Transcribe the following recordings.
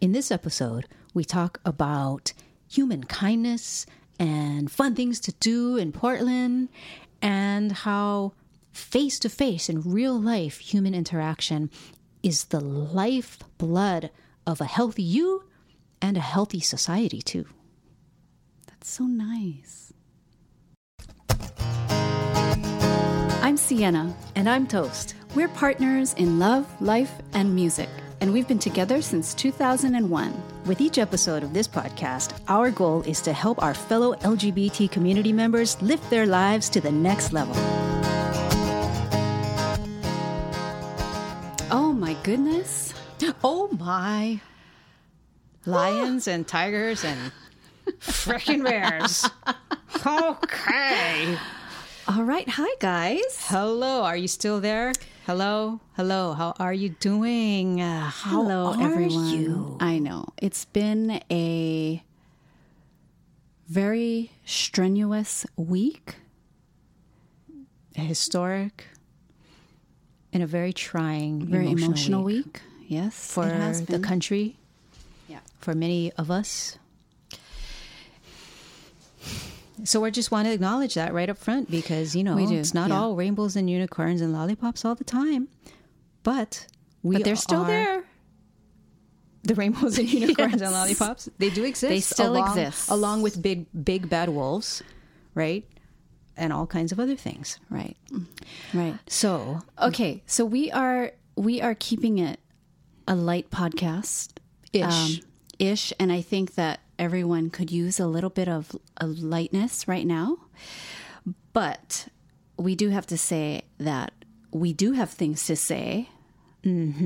In this episode, we talk about human kindness and fun things to do in Portland and how face to face in real life human interaction is the lifeblood of a healthy you and a healthy society, too. That's so nice. I'm Siena. And I'm Toast. We're partners in love, life, and music, and we've been together since 2001. With each episode of this podcast, our goal is to help our fellow LGBT community members lift their lives to the next level. Oh my goodness. Oh my. Lions and tigers and freaking bears. Okay. All right. Hi, guys. Hello, are you still there? Hello, hello. How are you doing? Uh, how Hello, are everyone. you? I know. It's been a very strenuous week. A historic and a very trying, Very emotional, emotional week, week. Yes. for it has the country. Yeah. for many of us. So we just want to acknowledge that right up front because you know it's not yeah. all rainbows and unicorns and lollipops all the time, but we But they're still there. The rainbows and unicorns and lollipops they do exist. They still along, exist. along with big big bad wolves, right, and all kinds of other things. Right. Right. So Okay, so we are we are keeping it a light podcast Ish. Um, ish, and I think that everyone could use a little bit of, of lightness right now. But we do have to say that we do have things to say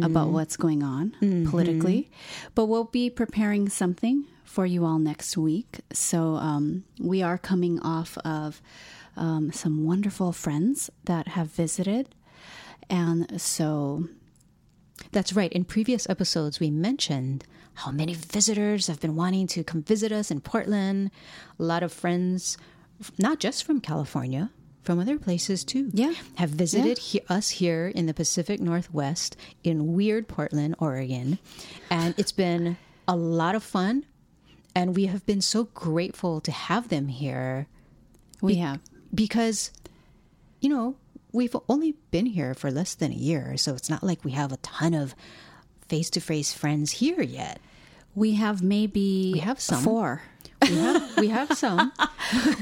about what's going on politically, but we'll be preparing something for you all next week. So um, we are coming off of um, some wonderful friends that have visited. And so That's right. In previous episodes, we mentioned how many visitors have been wanting to come visit us in Portland. A lot of friends, not just from California, from other places too, Yeah. have visited he- us here in the Pacific Northwest in weird Portland, Oregon. And it's been a lot of fun. And we have been so grateful to have them here we have. because you know we've only been here for less than a year so it's not like we have a ton of face-to-face friends here yet We have maybe We have some. four. we have we have some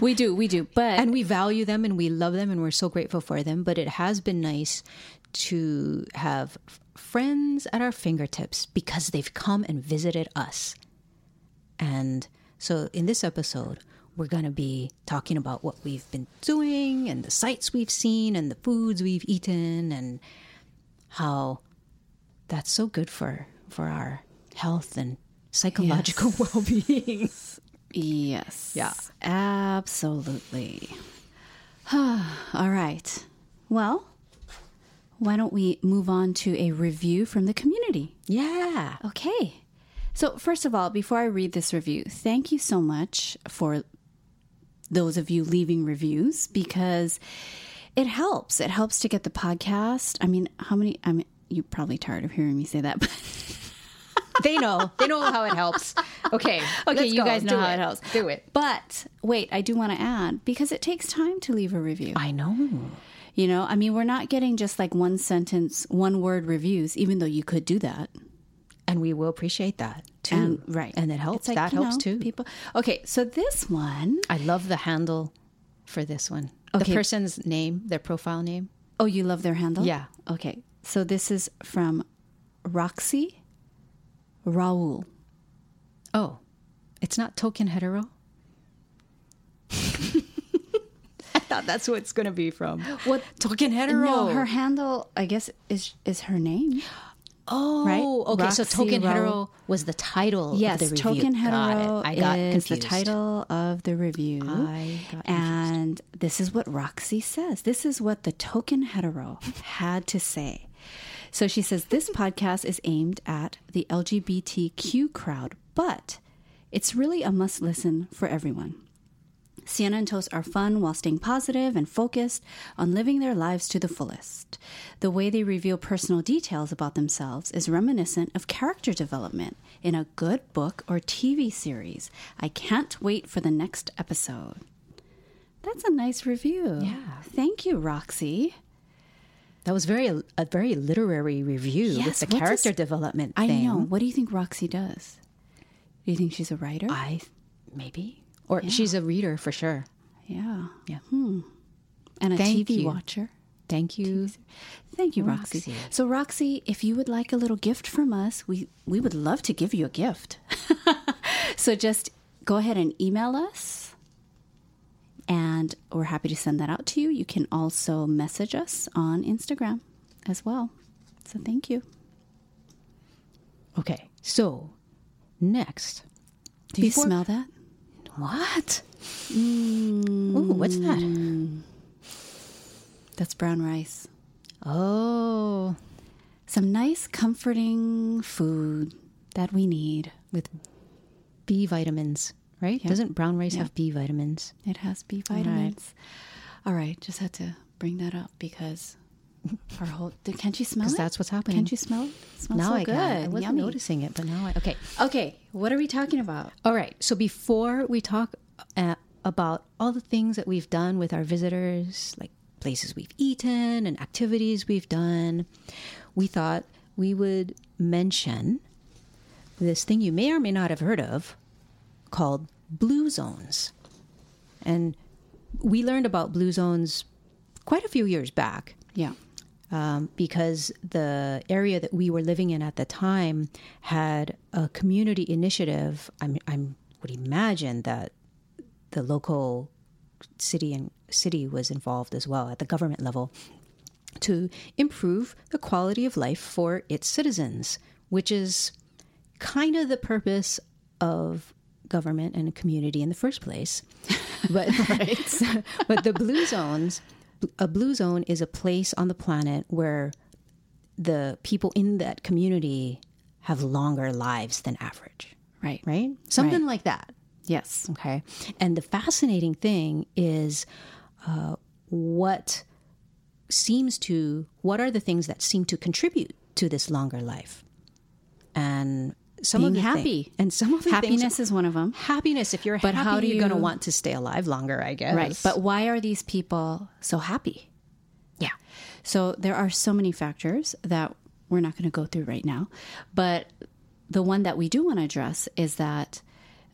we do, we do. But and we value them and we love them and we're so grateful for them but it has been nice to have friends at our fingertips because they've come and visited us and so in this episode we're going to be talking about what we've been doing and the sights we've seen and the foods we've eaten and how that's so good for for our health and psychological well-being yes. Yeah. Absolutely. All right. Well, why don't we move on to a review from the community? yeah Okay. So, first of all, before I read this review, thank you so much for those of you leaving reviews because it helps. It helps to get the podcast. I mean, how many? I mean, you're probably tired of hearing me say that, but they know. They know how it helps. Okay. Okay, you go. guys know Do how it. it helps. Do it. But wait, I do want to add because it takes time to leave a review. I know. You know, I mean, we're not getting just like one sentence, one word reviews, even though you could do that. And we will appreciate that too. And right, And it helps. Like, that helps know, too. People. Okay, so this one, I love the handle for this one. Okay. The person's name, their profile name. oh, you love their handle? Yeah. Okay, so this is from Roxy Raul. Oh, it's not token hetero. I thought that's what it's going to be from. What Token hetero. No, her handle, I guess, is is her name. Oh, Right? okay. so token Rowe. hetero was the title Yes, of the review. Token Got Hetero it. I got is confused. the title of the review. I got and this is what Roxy says. This is what the Token Hetero had to say. So she says this podcast is aimed at the LGBTQ crowd, but it's really a must listen for everyone. Siena and Toast are fun while staying positive and focused on living their lives to the fullest. The way they reveal personal details about themselves is reminiscent of character development in a good book or TV series. I can't wait for the next episode. That's a nice review. Yeah. Thank you, Roxy. That was very a very literary review Yes, with the character does- development I thing. know. What do you think Roxy does? Do you think she's a writer? I maybe or she's a reader for sure. yeah. Yeah. Hmm. And a Thank TV you. watcher. Thank you. Thank you, Roxy. Roxy. So, Roxy, if you would like a little gift from us, we, we would love to give you a gift. so, just go ahead and email us, and we're happy to send that out to you. You can also message us on Instagram as well. So, thank you. Okay. So, next. Do you Before- smell that? What? Mm. Ooh, what's that? That's brown rice. Oh, Some nice, comforting food that we need. with B vitamins, right? Doesn't brown rice have B vitamins? It has B vitamins. All right, just had to bring that up because our whole. Can't you smell it? Because that's what's happening. Can't you smell it? it smells now so I good. can. I wasn't Yummy. noticing it, but now I okay. Okay, what are we talking about? All right. So before we talk uh, about all the things that we've done with our visitors, like places we've eaten and activities we've done, we thought we would mention this thing you may or may not have heard of called blue zones. And we learned about blue zones quite a few years back Yeah. Um, because the area that we were living in at the time had a community initiative. I'm, I'm would imagine that the local city and city was involved as well at the government level to improve the quality of life for its citizens, which is kind of the purpose of government and a community in the first place. But but the blue zones, a blue zone is a place on the planet where the people in that community have longer lives than average, Right. right? Something Right. like that. Yes. Okay. And the fascinating thing is uh, what seems to, what are the things that seem to contribute to this longer life? And some of Being the thi- happy. and some of the Happiness is one of them. happiness. If you're happy. But happy, how do you're going to want to stay alive longer, I guess. Right. But why are these people so happy? yeah. So there are so many factors that we're not going to go through right now. But the one that we do want to address is that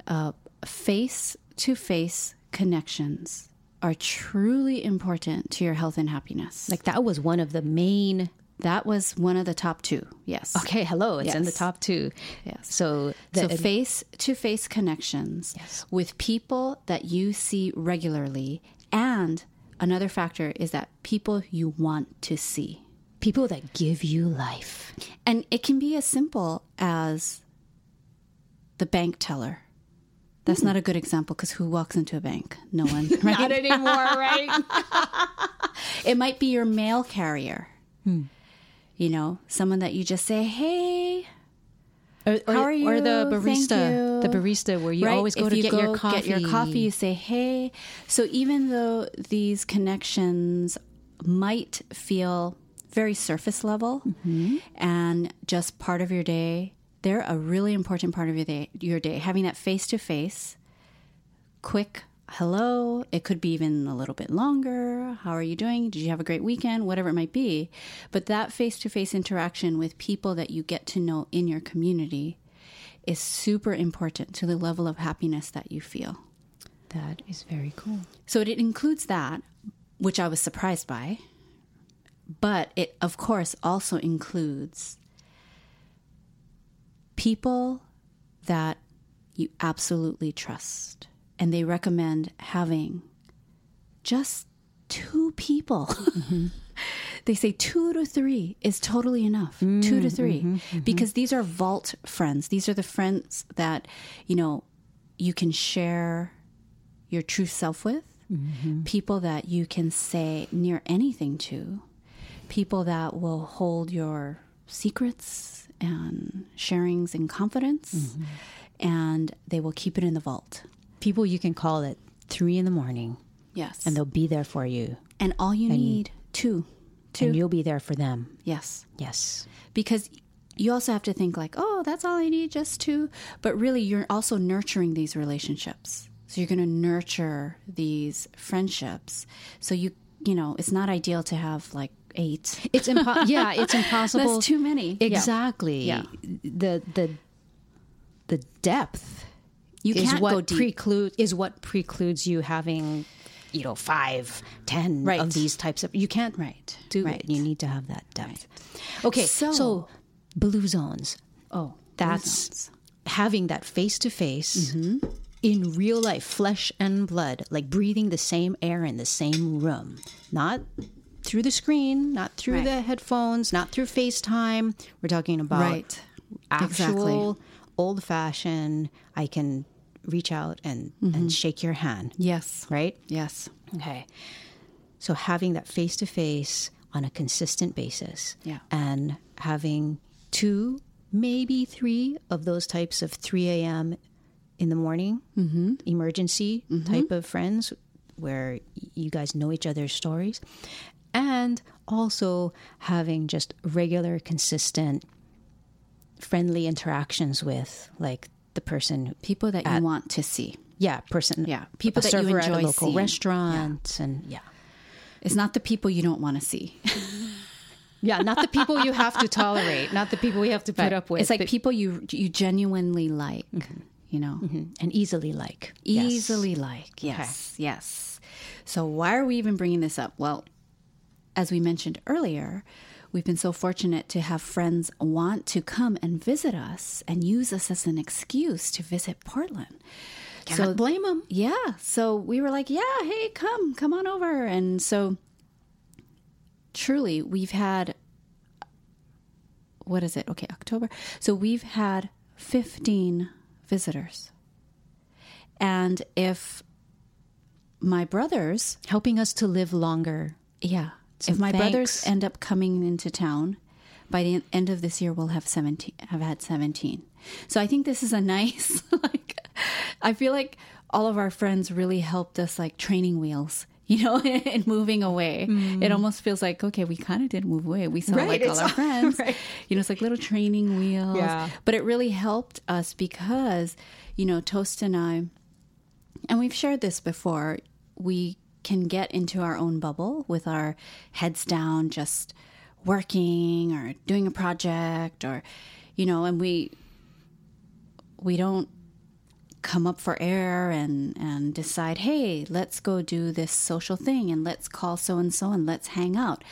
uh, face to face connections are truly important to your health and happiness. Like that was one of the main. That was one of the top two. Yes. Okay. Hello. It's in the top two. Yes. So, the, so face to face connections Yes. with people that you see regularly. And another factor is that people you want to see. people that give you life. And it can be as simple as the bank teller. That's not a good example because who walks into a bank? No one. Right? Not anymore, right? it might be your mail carrier. Hmm. You know, someone that you just say, "Hey, Or, How are or the you? Barista, the barista where you right? always go if to you get go your coffee. Get your coffee. You say, "Hey." So even though these connections might feel very surface level Mm-hmm. and just part of your day, they're a really important part of your day. Your day having that face to face, quick hello. It could be even a little bit longer. How are you doing? Did you have a great weekend? Whatever it might be. But that face to face interaction with people that you get to know in your community is super important to the level of happiness that you feel. That is very cool. So it includes that, which I was surprised by. But it, of course, also includes people that you absolutely trust and they recommend having just two people. Mm-hmm. they say two to three is totally enough. Mm, two to 3 mm-hmm, mm-hmm. because these are vault friends. These are the friends that, you know, you can share your true self with, mm-hmm. people that you can say near anything to, people that will hold your secrets and sharings in confidence, mm-hmm. and they will keep it in the vault people you can call at three in the morning. Yes. And they'll be there for you. And all you and, need, two. Two. And you'll be there for them. Yes. Yes. Because you also have to think like, oh, that's all I need, just two. But really, you're also nurturing these relationships. So you're going to nurture these friendships. So you, you know, it's not ideal to have like eight. It's impo- yeah, it's impossible. That's too many. Exactly. Yeah. The the the depth you is can't what go deep. preclude is what precludes you having you know five ten right. of these types of you can't right do right. it you need to have that depth right. okay so, so, blue zones oh that's zones. having that face to face in real life flesh and blood like breathing the same air in the same room not through the screen not through right. the headphones not through facetime we're talking about right actual exactly. Old fashioned i can reach out and, mm-hmm. and shake your hand. Yes. Right? Yes. Okay. So having that face to face on a consistent basis. Yeah. And having two, maybe three of those types of 3 a.m. in the morning mm-hmm. emergency mm-hmm. type of friends where you guys know each other's stories. And also having just regular, consistent, friendly interactions with like the person people that at, you want to see. Yeah, person. Yeah, people that you enjoy at a local seeing. restaurant, yeah. and yeah, it's not the people you don't want to see. yeah, not the people you have to tolerate, not the people you have to put but up with. It's like people you you genuinely like, mm-hmm. you know, mm-hmm. and easily like, easily yes. like. Yes, okay. yes. So why are we even bringing this up? Well, as we mentioned earlier, We've been so fortunate to have friends want to come and visit us and use us as an excuse to visit Portland. Can't so blame them. Yeah. So we were like, yeah, hey, come, come on over. And so truly, we've had, what is it? Okay, October. So we've had 15 visitors. And if my brothers helping us to live longer. Yeah. So if my thanks. brothers end up coming into town, by the end of this year, we'll have 17, have had 17. So I think this is a nice, like, I feel like all of our friends really helped us like training wheels you know, and moving away. Mm. It almost feels like, okay, we kind of did move away. We saw right, like all our friends. Right. You know, it's like little training wheels. Yeah. But it really helped us because, you know, Toast and I, and we've shared this before, we can get into our own bubble with our heads down, just working or doing a project or, you know, and we, we don't come up for air and and decide hey let's go do this social thing and let's call so and so and let's hang out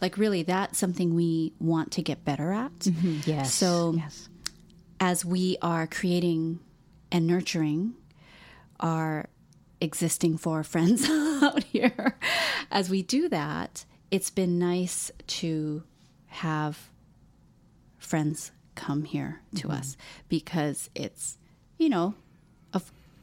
like really that's something we want to get better at mm-hmm. yes so yes. as we are creating and nurturing our existing for friends out here. As we do that, it's been nice to have friends come here to mm-hmm. us because it's, you know,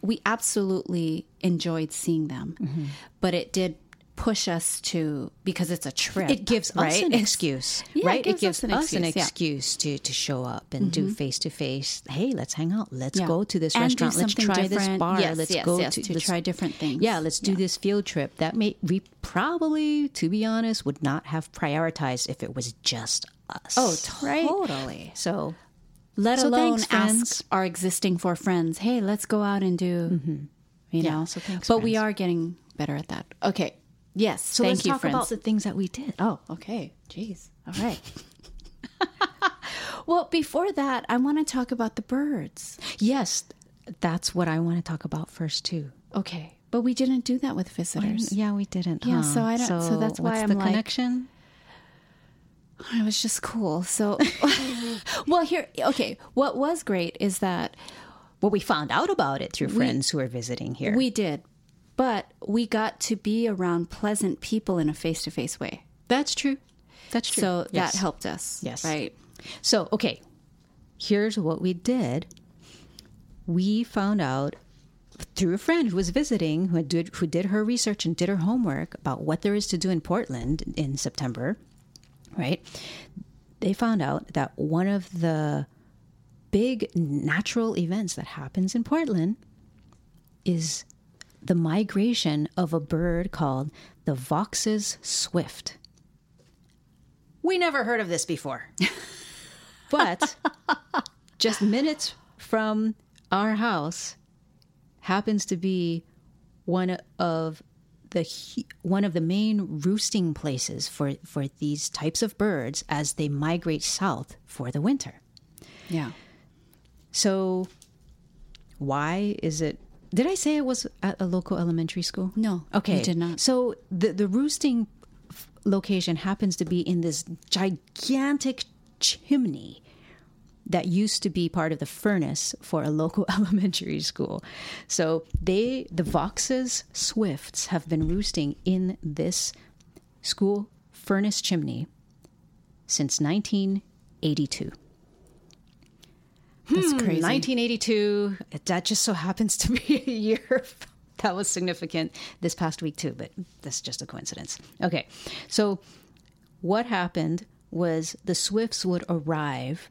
we absolutely enjoyed seeing them, mm-hmm. but it did push us to because it's a trip. It gives right? us an excuse, yeah, right? It gives, it gives us, an excuse, excuse, yeah. to to show up and mm-hmm. do face to face. Hey, let's hang out. Let's yeah. go to this and restaurant. Let's try different. this bar. Yes, let's yes, go yes, to, to let's, try different things. Yeah, let's do this field trip. That may we probably, to be honest, would not have prioritized if it was just us. Oh, totally. Right? So let So alone thanks, friends. ask our existing four friends, hey, let's go out and do, you Mm-hmm. Yeah, know. so thanks, but we are getting better at that. Okay. Yes. So thank let's you, talk friends. about the things that we did. Oh, okay. Jeez. All right. well, before that, I want to talk about the birds. Yes, that's what I want to talk about first too. Okay. But we didn't do that with visitors. Yeah, we didn't. Yeah, huh? so I don't- so that's why what's I'm the like- connection. It was just cool. So, well, here, okay. What was great is that Well, we found out about it through friends who are visiting here. we did, but we got to be around pleasant people in a face to face way. that's true. That's true. So Yes. that helped us. Yes. Right. So, okay, here's what we did. We found out through a friend who was visiting, who did, who did her research and did her homework about what there is to do in Portland in September, right? They found out that one of the big natural events that happens in Portland is the migration of a bird called the Vaux's swift. We never heard of this before. but just minutes from our house happens to be one of the one of the main roosting places for for these types of birds as they migrate south for the winter. Yeah. So why is it did I say it was at a local elementary school? No, Okay. you did not. So the the roosting f- location happens to be in this gigantic chimney that used to be part of the furnace for a local elementary school. So they the Vaux's Swifts have been roosting in this school furnace chimney since 1982. That's hmm, crazy. 1982. That just so happens to be a year that was significant this past week, too, but that's just a coincidence. Okay. So, what happened was the Swifts would arrive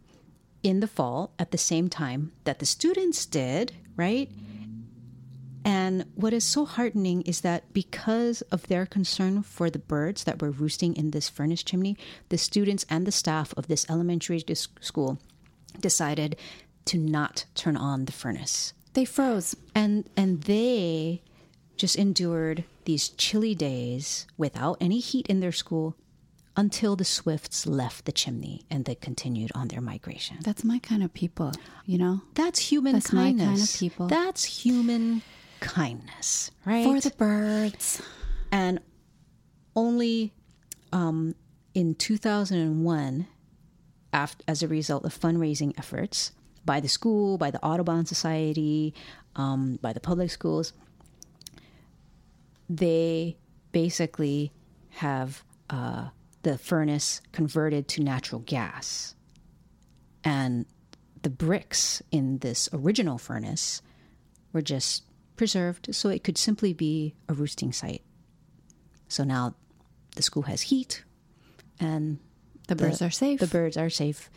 in the fall at the same time that the students did, right? And what is so heartening is that because of their concern for the birds that were roosting in this furnace chimney, the students and the staff of this elementary school decided to not turn on the furnace. They froze. And and they just endured these chilly days without any heat in their school until the swifts left the chimney and they continued on their migration. That's my kind of people, you know? That's human That's my kindness. kind of people. That's human kindness, right? For the birds. and only um, in 2001, after, as a result of fundraising efforts by the school, by the Audubon Society, um, by the public schools, they basically have uh, the furnace converted to natural gas. And the bricks in this original furnace were just preserved so it could simply be a roosting site. So now the school has heat and The birds are safe. The birds are safe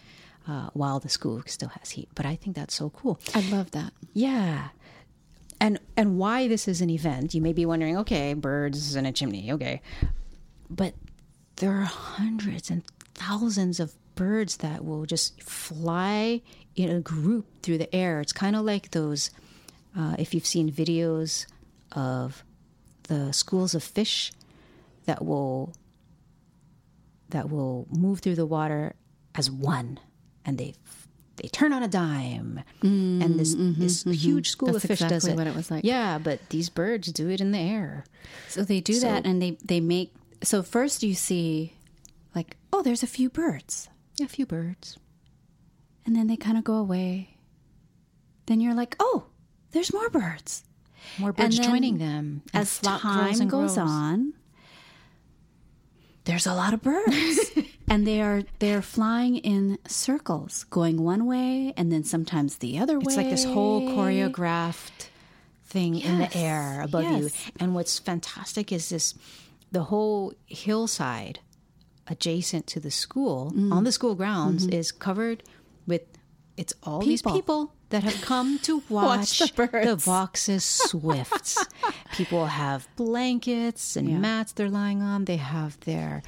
uh, while the school still has heat. But I think that's so cool. I love that. Yeah. And and why this is an event, you may be wondering, okay, birds in a chimney, okay. But there are hundreds and thousands of birds that will just fly in a group through the air. It's kind of like those uh, if you've seen videos of the schools of fish that will that will move through the water as one and they they turn on a dime and this this huge school Mm, mm-hmm, That's of fish does it what it was like. yeah but these birds do it in the air So they do that and they, they make. So first you see, like, oh, there's a few birds. a few birds And then they kind of go away. Then you're like, oh, there's more birds. more birds joining them As flock time goes grows. on, there's a lot of birds. and they are they're flying in circles, going one way and then sometimes the other way. It's like this whole choreographed thing in the air above you. And what's fantastic is this the whole hillside adjacent to the school Mm. on the school grounds is covered it's all these Mm-hmm. People. people that have come to Watch watch, the birds. the Vaux's swifts. people have blankets and Yeah. mats they're lying on. They have their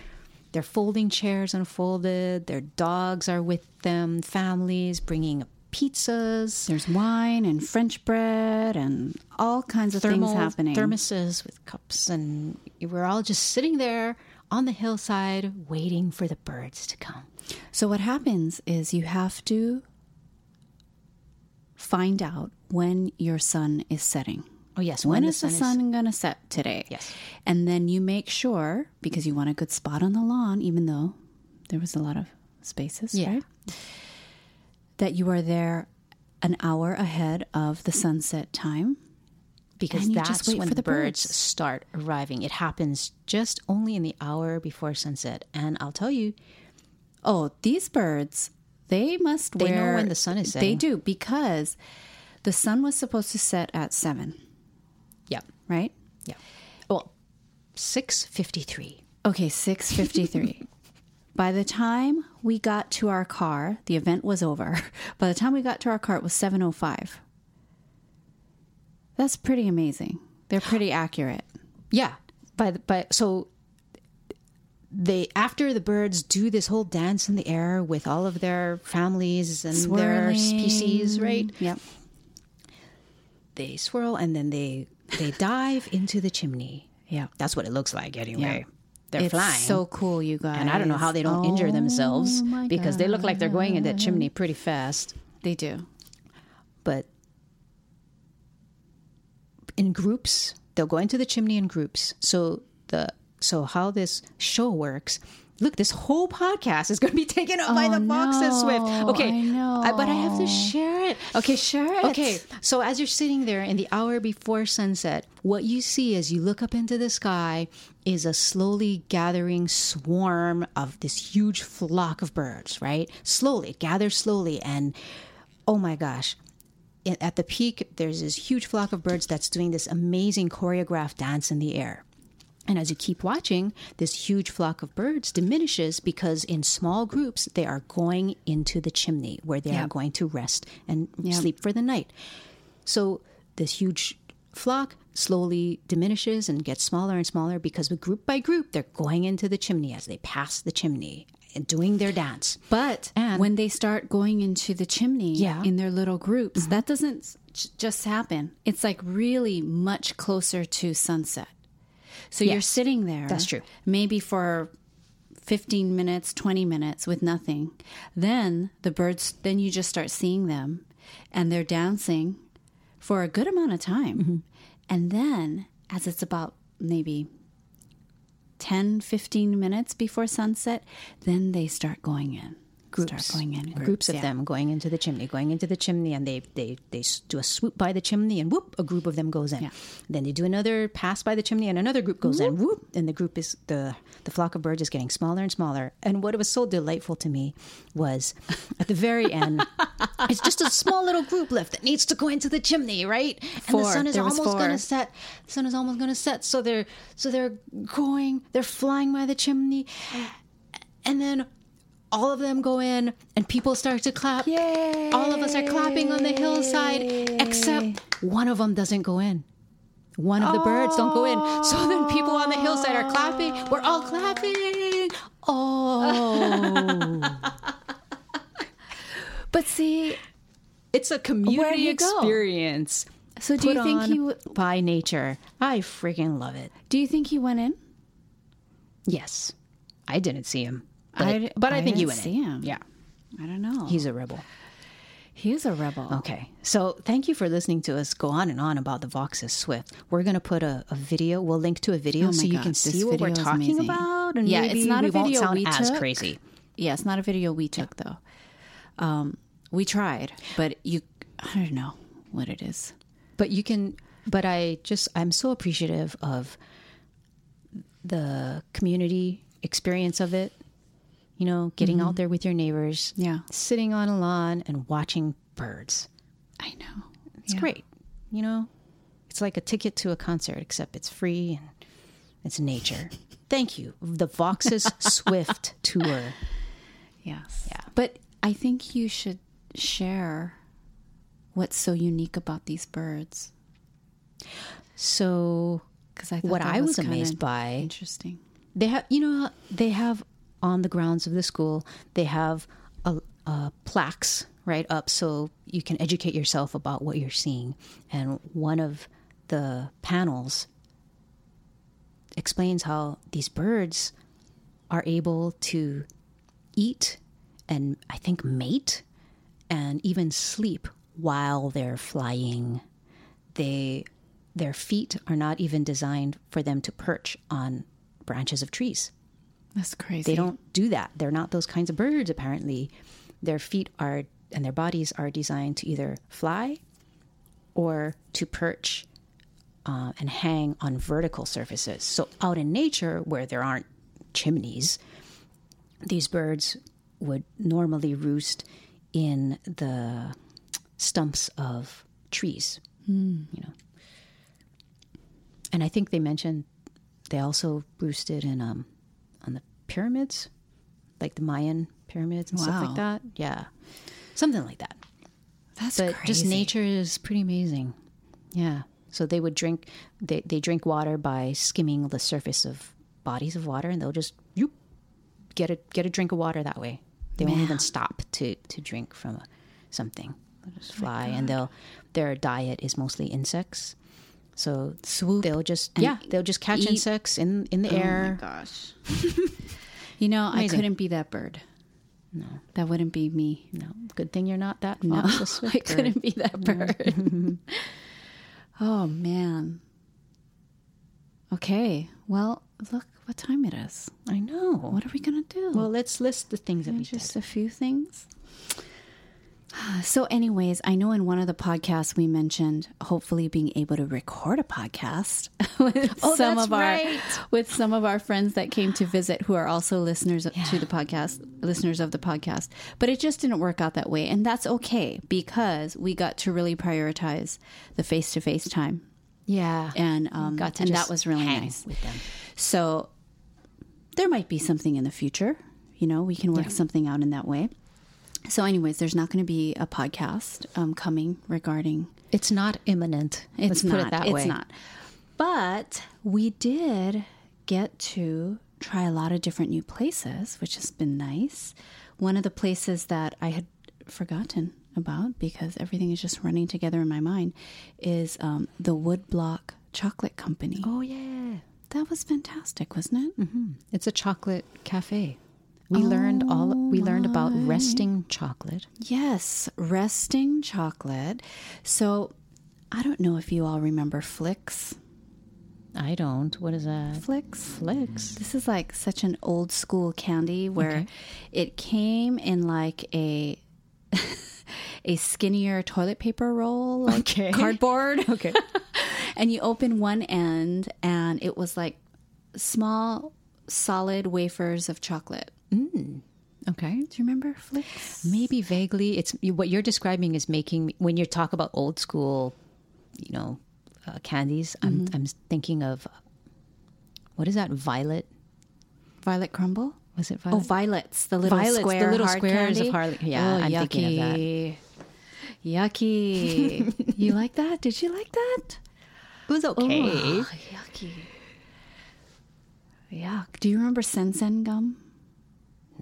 their folding chairs unfolded. Their dogs are with them. Families bringing pizzas. There's wine and French bread and all kinds of thermal things happening. thermoses with cups, and we're all just sitting there on the hillside waiting for the birds to come. So what happens is you have to find out when your sun is setting. Oh yes, when the is the sun sun going to set today? Yes. And then you make sure because you want a good spot on the lawn even though there was a lot of spaces, Yeah. right? That you are there an hour ahead of the sunset time. because that's just wait when for the the birds birds. start arriving. It happens just only in the hour before sunset, and I'll tell you, Oh, these birds, they must They know when the sun is They do because the sun was supposed to set at 7, yeah, right? yeah. Well, six fifty-three. Okay, 6:53. By the time we got to our car, the event was over. By the time we got to our car, it was 7:05. That's pretty amazing. They're pretty accurate. Yeah, by the, by so they after the birds do this whole dance in the air with all of their families and their species, right? Yep. They swirl and then they they dive into the chimney. Yeah. That's what it looks like anyway. They're it's flying. so cool, you guys. and I don't know how they don't injure themselves Oh because they look like they're going in that chimney pretty fast. They do. But in groups, they'll go into the chimney in groups. So the so how this show works. Look, this whole podcast is going to be taken up by Oh, the Vaux's Swift. Okay, I know. but I have to share it. Okay, share it. Okay, so as you're sitting there in the hour before sunset, what you see as you look up into the sky is a slowly gathering swarm of this huge flock of birds, right? Slowly, it gathers slowly. And oh my gosh, at the peak, there's this huge flock of birds that's doing this amazing choreographed dance in the air. And as you keep watching, this huge flock of birds diminishes because in small groups they are going into the chimney where they are going to rest and sleep for the night. So this huge flock slowly diminishes and gets smaller and smaller because group by group they're going into the chimney as they pass the chimney and doing their dance. But And- when they start going into the chimney Yeah. Mm-hmm. in their little groups, that doesn't just happen. It's like really much closer to sunset. So you're sitting there. that's true. Maybe for 15 minutes, 20 minutes with nothing. Then the birds, then you just start seeing them and they're dancing for a good amount of time. Mm-hmm. And then as it's about maybe 10, 15 minutes before sunset, then they start going in. Groups, going in. groups, of yeah. them going into the chimney, going into the chimney, and they they they do a swoop by the chimney, and whoop, a group of them goes in. Yeah. Then they do another pass by the chimney, and another group goes in. Whoop, and the group is the the flock of birds is getting smaller and smaller. And what was so delightful to me was at the very end, it's just a small little group left that needs to go into the chimney, right? And the sun is almost going to set. The sun is almost going to set. So they're so they're going, they're flying by the chimney, and then all of them go in and people start to clap. Yay! All of us are clapping on the hillside, except one of them doesn't go in. One of the birds don't go in. So then people on the hillside are clapping. We're all clapping. Oh. But see, it's a community he go? experience. so do you think he w- by nature. I freaking love it. do you think he went in? Yes. I didn't see him. But I but I, I think you went see him. Yeah. I don't know. He's a rebel. he is a rebel. Okay. So thank you for listening to us go on and on about the Vaux's Swift. We're going to put a, a video. We'll link to a video Oh so you God, can this see what we're talking about. And Yeah, it's not a video we as took. crazy. Yeah, it's not a video we took though. Um, we tried, but you, I don't know what it is. But you can, but I just, I'm so appreciative of the community experience of it. You know, getting out there with your neighbors. Mm-hmm. Yeah. Sitting on a lawn and watching birds. I know. It's great. You know, it's like a ticket to a concert, except it's free and it's nature. Thank you. The Vaux's Swift Tour. Yes. Yeah. But I think you should share what's so unique about these birds So because I thought What I was kinda amazed by- interesting. they have, you know, they have on the grounds of the school. They have a, a plaques right up so you can educate yourself about what you're seeing. And one of the panels explains how these birds are able to eat and I think mate and even sleep while they're flying. They their feet are not even designed for them to perch on branches of trees. That's crazy. They don't do that. They're not those kinds of birds apparently. Their feet are and their bodies are designed to either fly or to perch uh, and hang on vertical surfaces. So, out in nature where there aren't chimneys, these birds would normally roost in the stumps of trees. Hmm. You know, and I think they mentioned they also roosted in um, pyramids, like the Mayan pyramids and stuff like that. Yeah, something like that. That's But crazy. just nature is pretty amazing. Yeah. So they would drink they, they drink water by skimming the surface of bodies of water and they'll just you get a get a drink of water that way. They won't even stop to, to drink from something. They'll just oh fly and they'll their diet is mostly insects. So Swoop they'll just yeah, they'll just catch eat. insects in in the Oh air. Oh my gosh. you know, I couldn't be that bird. No. That wouldn't be me. No, good thing you're not that No, fox. a swift I couldn't be that mm-hmm. bird. oh man. Okay. Well, look what time it is. I know. What are we gonna do? Well, let's list the things that we did. just a few things. So, anyways, I know in one of the podcasts we mentioned hopefully being able to record a podcast with Oh, some of our right. with some of our friends that came to visit who are also listeners to the podcast, listeners of the podcast. But it just didn't work out that way, and that's okay because we got to really prioritize the face to face time, Yeah. and um, got to and that was really nice. with them. So there might be something in the future. You know, we can work something out in that way. So, anyways, there's not going to be a podcast um, coming regarding. It's not imminent. It's Let's not. put it that it's way. not. But we did get to try a lot of different new places, which has been nice. One of the places that I had forgotten about because everything is just running together in my mind is um, the Woodblock Chocolate Company. Oh yeah. That was fantastic, wasn't it? It's a chocolate cafe. We learned all we learned about Oh resting chocolate. Yes, resting chocolate. So, I don't know if you all remember Flicks. I don't. What is that? Flicks? Flicks. This is like such an old school candy where Okay. it came in like a a skinnier toilet paper roll, like Okay. cardboard. Okay. and you open one end and it was like small solid wafers of chocolate. Okay. Do you remember Flicks? Maybe vaguely. It's what you're describing is making when you talk about old school, you know, uh, candies. I'm I'm thinking of what is that? Violet. Violet crumble? Was it Oh, violet? violets, the little Violets, the little squares of candy. hard- yeah, oh, I'm yucky. thinking of that. Yucky. you like that? Did you like that? it was okay. Ugh, yucky. Yuck. Do you remember Sensen gum?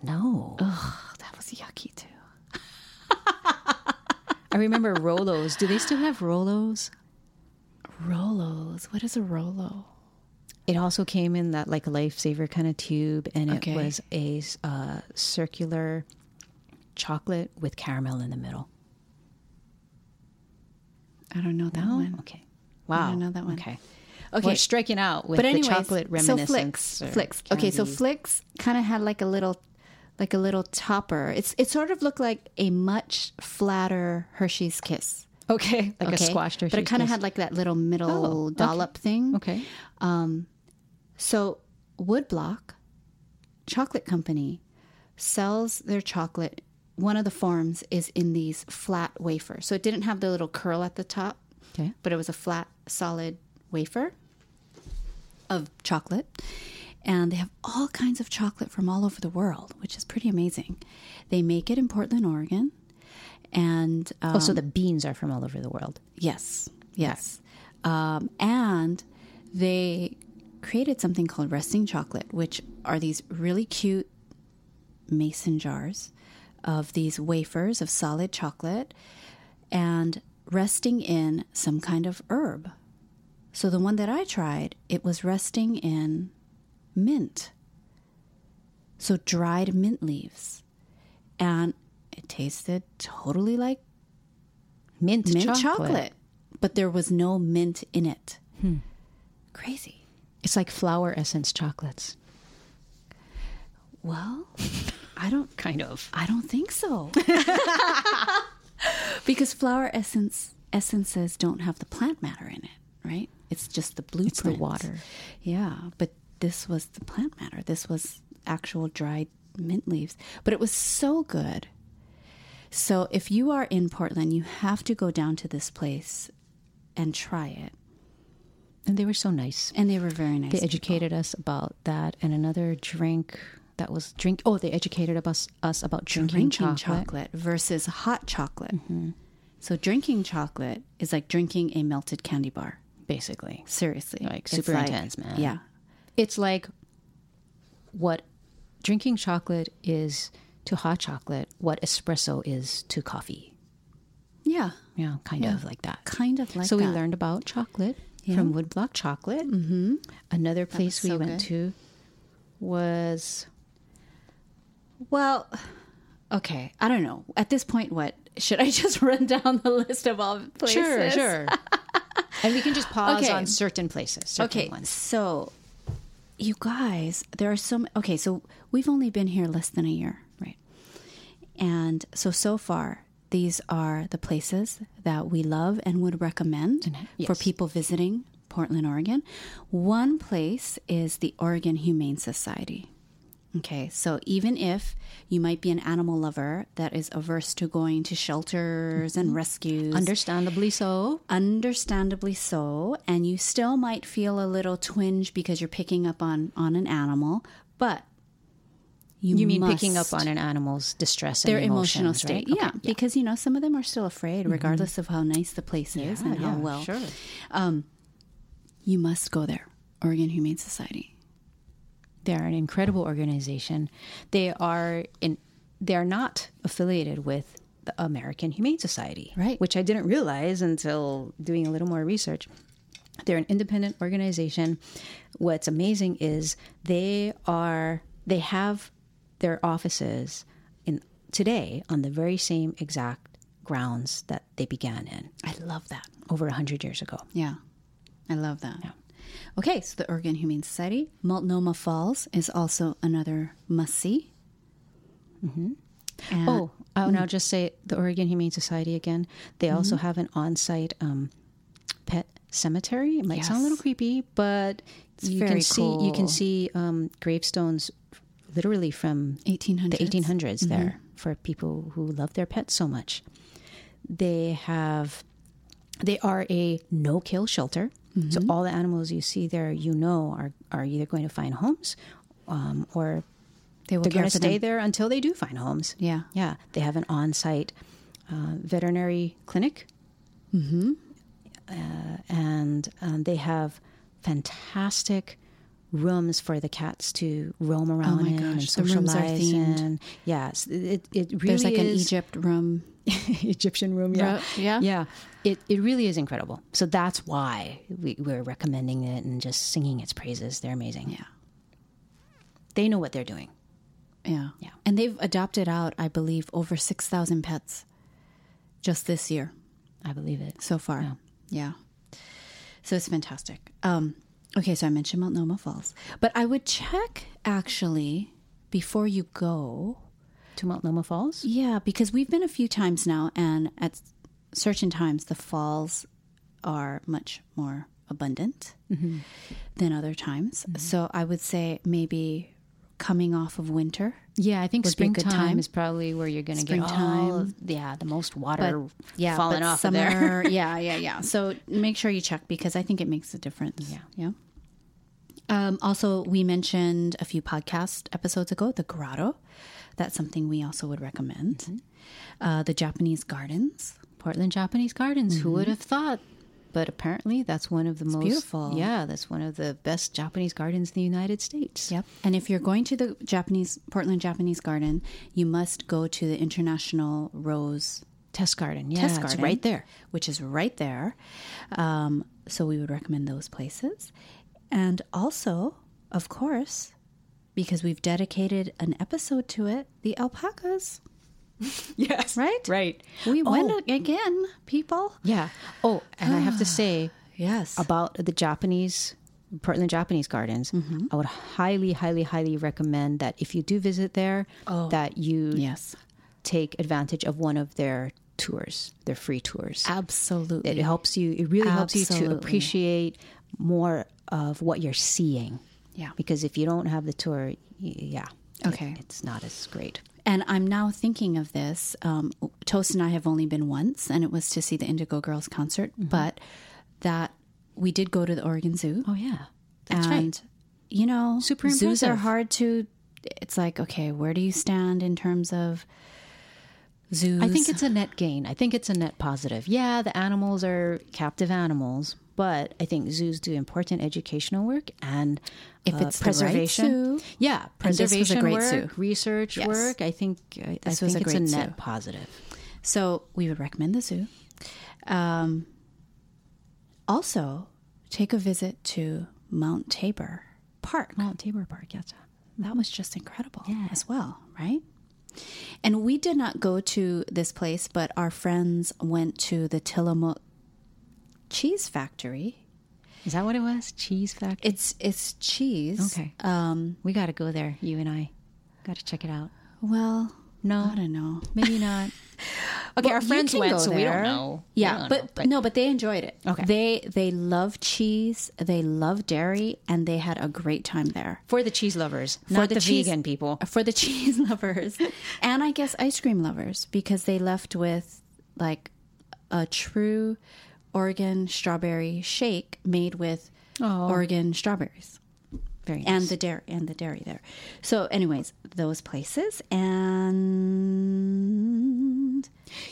No. Ugh, that was yucky too. I remember Rolos. Do they still have Rolos? Rolos. What is a Rolo? It also came in that like a lifesaver kind of tube, and it Okay. was a uh, circular chocolate with caramel in the middle. I don't know that No, one. okay. Wow, don't know that one. Okay, Okay. We're striking out with but anyways, the chocolate so reminiscence. Flicks, or Flicks. Okay, so. Flicks kind of had like a little, like a little topper. It's it sort of looked like a much flatter Hershey's Kiss. okay, like a okay? squashed but it kind of had like that little middle Oh, okay. dollop thing. okay. Um, so Woodblock Chocolate Company sells their chocolate. One of the forms is in these flat wafers. So it didn't have the little curl at the top, Okay. but it was a flat, solid wafer of chocolate. And they have all kinds of chocolate from all over the world, which is pretty amazing. They make it in Portland, Oregon. And um, oh, so the beans are from all over the world. Yes, yes. Um, and they created something called resting chocolate, which are these really cute mason jars of these wafers of solid chocolate and resting in some kind of herb. So the one that I tried, it was resting in mint. So dried mint leaves. And it tasted totally like Mint, mint chocolate. chocolate. but there was no mint in it. Hmm. Crazy. It's like flower essence chocolates. Well, I don't Kind of. I don't think so. because flower essence essences don't have the plant matter in it, right? It's just the blueprint. It's the water. Yeah, but this was the plant matter. This was actual dried mint leaves, but it was so good. So if you are in Portland, you have to go down to this place and try it. And they were so nice. And they were very nice. They people. educated us about that and another drink that was drink. Oh, they educated us us about drinking, drinking chocolate. chocolate. versus hot chocolate. Mm-hmm. So drinking chocolate is like drinking a melted candy bar. basically. Seriously, Like, super intense, man. Yeah, It's like what drinking chocolate is to hot chocolate, what espresso is to coffee. yeah, Yeah, kind of like that. kind of like so that. we learned about chocolate from Woodblock Chocolate. Mm-hmm. Another place we so went good. to was Well, okay, I don't know. At this point, what should I just run down the list of all places? sure, sure. and we can just pause Okay. on certain places. Certain Okay, ones. so you guys, there are some. Okay, so we've only been here less than a year, right? And so so far, these are the places that we love and would recommend for yes. people visiting Portland, Oregon. One place is the Oregon Humane Society. Okay, so even if you might be an animal lover that is averse to going to shelters and mm-hmm. rescues, Understandably so. understandably so and you still might feel a little twinge because you're picking up on on an animal but you, You mean picking up on an animal's distress their and emotional state right? yeah, Okay, because you know some of them are still afraid mm-hmm. regardless of how nice the place is and how well Sure. Um, you must go there oregon humane society They're an incredible organization. They are in. They are not affiliated with the American Humane Society, Right. Which I didn't realize until doing a little more research. They're an independent organization. What's amazing is they are. They have their offices in today on the very same exact grounds that they began in i love that over a hundred years ago. yeah i love that okay so the oregon humane society multnomah falls is also another must see mm-hmm. Oh, oh, I'll now just say the Oregon Humane Society again. They also Mm-hmm. have an on-site um, pet cemetery. It might sound a little creepy, but you very can see you can see um, gravestones literally from 1800s the 1800s Mm-hmm. there for people who love their pets so much. They have they are a no-kill shelter. So Mm-hmm. all the animals you see there, you know, are are either going to find homes um, or they will they're going to stay them. there until they do find homes. Yeah. Yeah. They have an on site uh, veterinary clinic. Mm-hmm. Uh, and um, they have fantastic rooms for the cats to roam around Oh my in and gosh, the rooms are socialize themed. in. Yes, it, it really There's like an Egypt room. Egyptian room. Yeah, yeah? yeah. It it really is incredible. So that's why we, we're recommending it and just singing its praises. They're amazing. Yeah. They know what they're doing. Yeah. Yeah. And they've adopted out, I believe, over 6,000 pets just this year I believe it. so far. Yeah. So it's fantastic. Um, okay, so I mentioned Multnomah Falls, but I would check actually before you go. To Multnomah Falls. Yeah, because we've been a few times now, and at certain times, the falls are much more abundant mm-hmm. than other times. Mm-hmm. So I would say maybe coming off of winter. Yeah, I think Would be a springtime time. is probably where you're going to get all of, yeah, the most water yeah, falling but off of there. summer, yeah, yeah, yeah. So make sure you check because I think it makes a difference. Yeah. yeah. Um, also, we mentioned a few podcast episodes ago the grotto. That's something we also would recommend. Uh, the Japanese gardens. Portland Japanese Gardens. Who would have thought but apparently that's one of the most beautiful. Yeah, that's one of the best Japanese gardens in the United States. Yep. And if you're going to the Japanese Portland Japanese Garden, you must go to the International Rose Test garden. Yeah, Test it's Garden, right there. which is right there. Um, so we would recommend those places, and also, of course, because we've dedicated an episode to it, the alpacas. Yes. Right? Right. We Oh. went again, people. Yeah. Oh, and I have to say Yes. about the Japanese Portland Japanese Gardens, Mm-hmm. I would highly, highly, highly recommend that if you do visit there, that you Oh, yes. take advantage of one of their tours, their free tours. Absolutely. It helps you. It really helps you to appreciate more of what you're seeing. Yeah. Because if you don't have the tour, yeah, it- Okay. it's not as great. And I'm now thinking of this. Um, Toast and I have only been once, and it was to see the Indigo Girls concert. Mm-hmm. But that we did go to the Oregon Zoo. Oh yeah, that's and, right. You know, Super zoos are hard to. It's like, okay, where do you stand in terms of zoos? I think it's a net gain. I think it's a net positive. Yeah, the animals are captive animals, but I think zoos do important educational work and If uh, it's right preservation. zoo. yeah, And this was a preservation great work, zoo. research Yes. work. I think I, I This think a it's a net zoo. positive. So we would recommend the zoo. Um, also, take a visit to Mount Tabor Park. Mount Tabor Park, yes. That was just incredible as well, right? And we did not go to this place, but our friends went to the Tillamook Cheese Factory. Is that what it was? Cheese factory. It's it's cheese. Okay. Um, we got to go there. You and I got to check it out. well, No. I don't know. Maybe not. Okay, Well, our friends went, so we don't know. Yeah, don't but, know, but no, but they enjoyed it. Okay. They they love cheese. They love dairy, and they had a great time there. for the cheese lovers, For not the, cheese- vegan people. For the cheese lovers, and I guess ice cream lovers, because they left with like a true Oregon strawberry shake made with Oh. Oregon strawberries. Very nice. and the dairy and the dairy there. So, anyways, those places and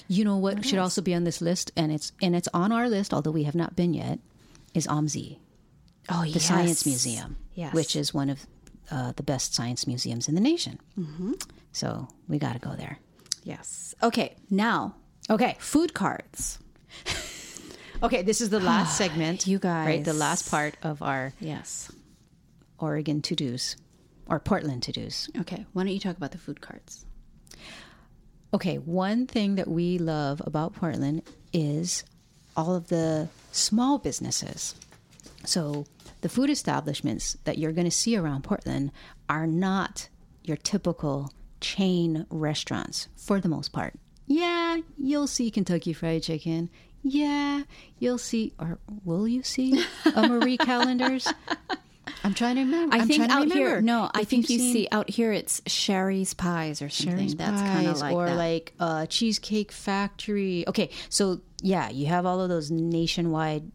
You know what, should also be on this list, and it's and it's on our list, although we have not been yet, is OMSI, oh, the Science Museum, yes, which is one of uh, the best science museums in the nation. Mm-hmm. So we got to go there. yes. Okay, now Okay, food cards. okay. This is the last segment, You guys. right? The last part of our Yes. Oregon to dos or Portland to dos. Okay, why don't you talk about the food carts? Okay, one thing that we love about Portland is all of the small businesses. So, the food establishments that you're going to see around Portland are not your typical chain restaurants for the most part. Yeah, you'll see Kentucky Fried Chicken. Yeah, you'll see, or will you see a Marie Callender's? I'm trying to remember. I I'm think trying to out here, remember no, I think you seen- see out here it's Shari's Pies or something. Shari's That's kind of like or that. like uh, Cheesecake Factory. Okay, so yeah, you have all of those nationwide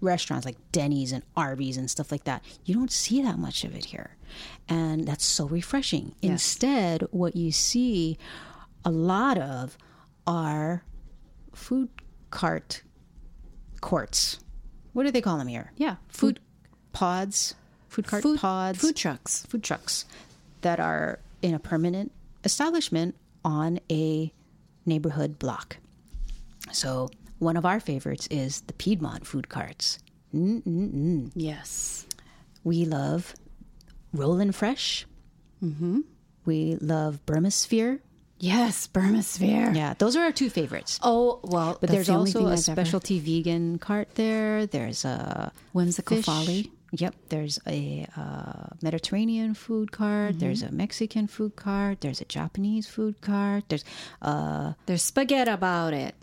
restaurants like Denny's and Arby's and stuff like that. You don't see that much of it here, and that's so refreshing. Instead, what you see a lot of are food cart courts. What do they call them here? Yeah, food pods, food cart food pods, food trucks. food trucks that are in a permanent establishment on a neighborhood block. So, one of our favorites is the Piedmont food carts. Mm-mm-mm. Yes. We love Rollin' Fresh. Mm-hmm. We love Burmosphere. Yes, Burmosphere. Yeah, those are our two favorites. Oh well, But there's the also a I've ever- specialty vegan cart there. There's a Whimsical fish- Folly. Yep. There's a uh, Mediterranean food cart. Mm-hmm. There's a Mexican food cart. There's a Japanese food cart. There's uh There's spaghetti about it.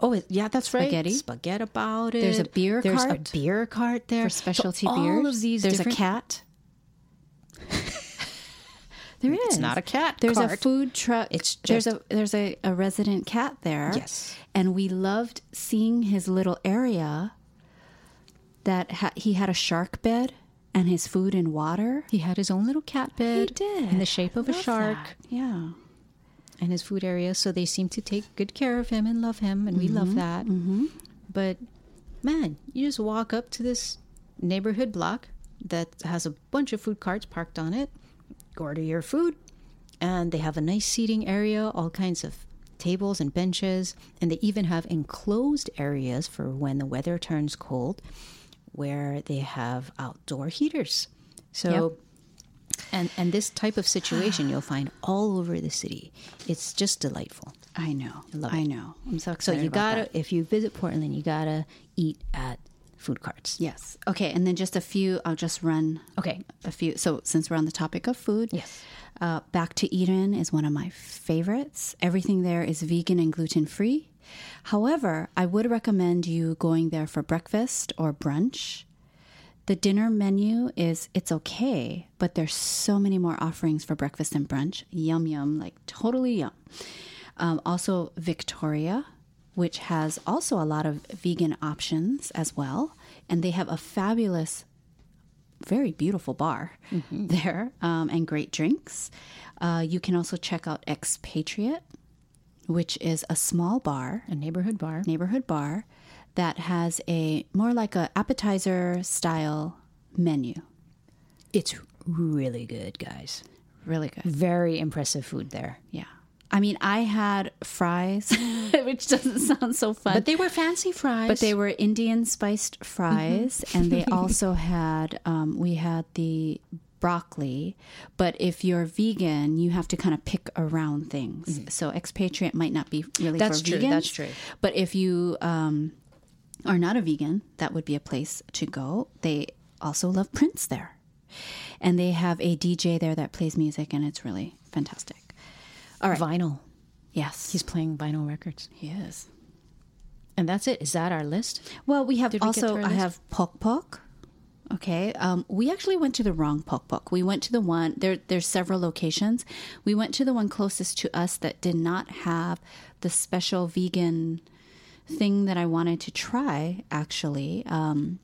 oh yeah, that's right. Spaghetti. Spaghetti about it. There's a beer There's cart a beer cart there for specialty so beers. All of these. There's different- a cat. There is. It's not a cat There's a food truck. It's there's a there's a, a resident cat there. Yes. and we loved seeing his little area. That ha- he had a shark bed and his food and water. He had his own little cat bed. He did. in the shape of a shark. that. Yeah. and his food area. So they seem to take good care of him and love him, and we love mm-hmm. that. Mm-hmm. But man, you just walk up to this neighborhood block that has a bunch of food carts parked on it, order your food, and they have a nice seating area, all kinds of tables and benches, and they even have enclosed areas for when the weather turns cold where they have outdoor heaters. So and and this type of situation you'll find all over the city. It's just delightful. I know. I it. know. I'm so excited. So you gotta that. if you visit Portland, you gotta eat at food carts. Yes. Okay. And then just a few. I'll just run. Okay. A few. So since we're on the topic of food, Yes. Uh, Back to Eden is one of my favorites. Everything there is vegan and gluten free. However, I would recommend you going there for breakfast or brunch. The dinner menu is it's okay, but there's so many more offerings for breakfast and brunch. Yum yum, like totally yum. Um, also Victoria, which has also a lot of vegan options as well, and they have a fabulous very beautiful bar there um, and great drinks. Uh, you can also check out Expatriate, which is a small bar, A neighborhood bar. neighborhood bar, that has a more like a appetizer style menu. It's really good, guys. Really good. Very impressive food there. Yeah. I mean, I had fries, which doesn't sound so fun. But they were fancy fries. But they were Indian spiced fries, and they also had um, we had the broccoli. But if you're vegan, you have to kind of pick around things. So expatriate might not be really That's for true, vegans. that's true. But if you um, are not a vegan, that would be a place to go. They also love Prince there, and they have a DJ there that plays music, and it's really fantastic. All right. Vinyl. Yes, He's playing vinyl records. he is. And that's it. Is that our list? Well, we have Did also our I have Pok Pok. Okay, um, we actually went to the wrong Pok Pok. We went to the one there. There's several locations. We went to the one closest to us that did not have the special vegan thing that I wanted to try. Actually, um,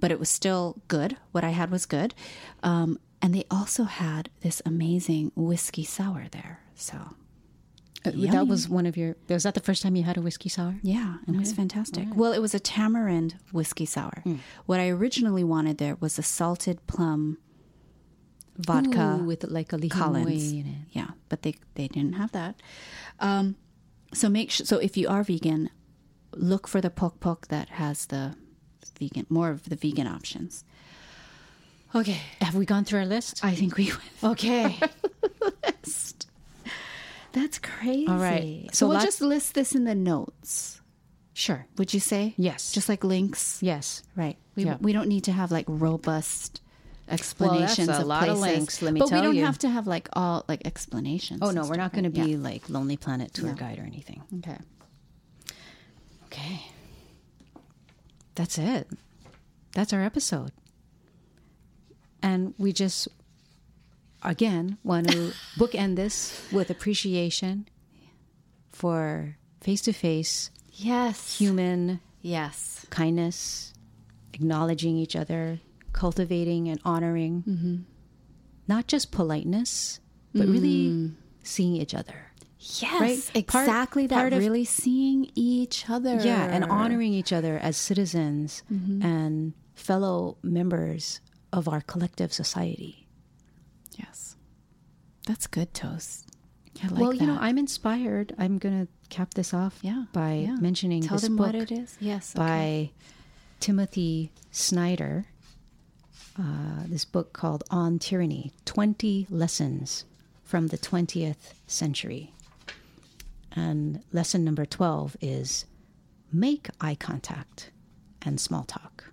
but it was still good. What I had was good, um, and they also had this amazing whiskey sour there. So Uh, That was one of your. Was that the first time you had a whiskey sour? Yeah, and it was fantastic. Well, it was a tamarind whiskey sour. What I originally wanted there was a salted plum vodka Ooh, with like a Collins. In it. Yeah, but they they didn't have that. Um, so make sure. So if you are vegan, look for the pok pok that has the vegan more of the vegan options. Okay. Have we gone through our list? I think we. Okay. That's crazy. All right. So So we'll just list this in the notes. sure. Would you say? Yes. Just like links. Yes. Right. We, Yeah. we don't need to have like robust explanations a of lot of places. links, let me but tell we don't you. have to have like all like explanations. Oh no, we're not going to be Yeah. like Lonely Planet tour guide or anything. Okay. Okay. That's it. That's our episode. And we just, again, want to bookend this with appreciation for face to face Yes. human Yes. kindness, acknowledging each other, cultivating and honoring mm-hmm. not just politeness, but really mm. seeing each other. Yes. Right? Part- Exactly that. part of- really seeing each other. Yeah, and honoring each other as citizens mm-hmm. and fellow members of our collective society. Yes. That's good toast. I like well, you know. I'm inspired. I'm going to cap this off yeah by yeah. mentioning Tell this them book what it is. Yes. okay. by Timothy Snyder. Uh, this book called On Tyranny 20 Lessons from the 20th Century. And lesson number 12 is make eye contact and small talk.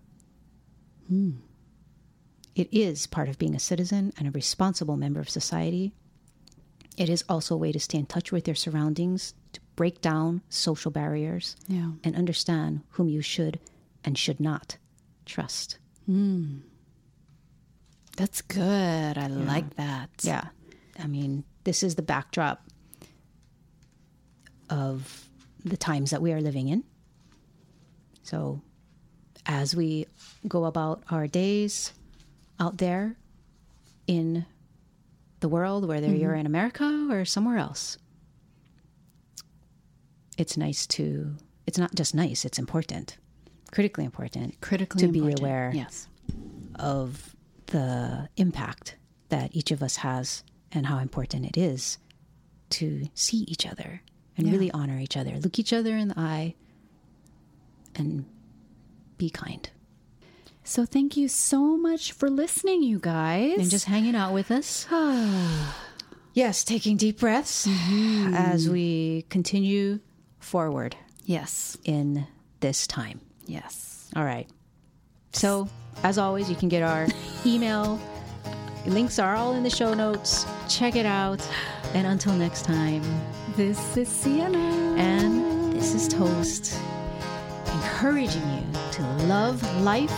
It is part of being a citizen and a responsible member of society. It is also a way to stay in touch with your surroundings, to break down social barriers, Yeah. and understand whom you should and should not trust. Hmm. That's good. I like that. Yeah. I mean, this is the backdrop of the times that we are living in. So, as we go about our days out there in the world, whether mm-hmm. you're in America or somewhere else, it's nice to it's not just nice, it's important, critically important. Critically to important. be aware Yes. of the impact that each of us has and how important it is to see each other and Yeah. really honor each other. Look each other in the eye and be kind. So thank you so much for listening, you guys. And just hanging out with us. yes, taking deep breaths mm-hmm. as we continue forward yes. in this time. Yes. All right. So, as always, you can get our email. Links are all in the show notes. Check it out. And until next time, This is Siena. and this is Toast, encouraging you to love life,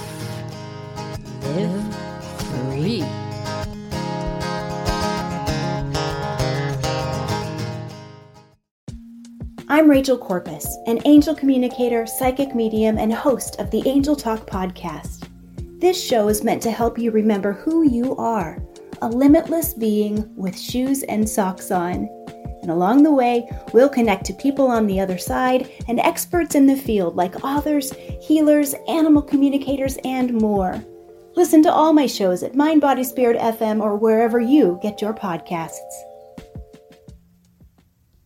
live free. I'm Rachel Corpus, an angel communicator, psychic medium, and host of the Angel Talk podcast. This show is meant to help you remember who you are a limitless being with shoes and socks on. And along the way, we'll connect to people on the other side and experts in the field like authors, healers, animal communicators, and more. Listen to all my shows at Mind Body Spirit FM or wherever you get your podcasts.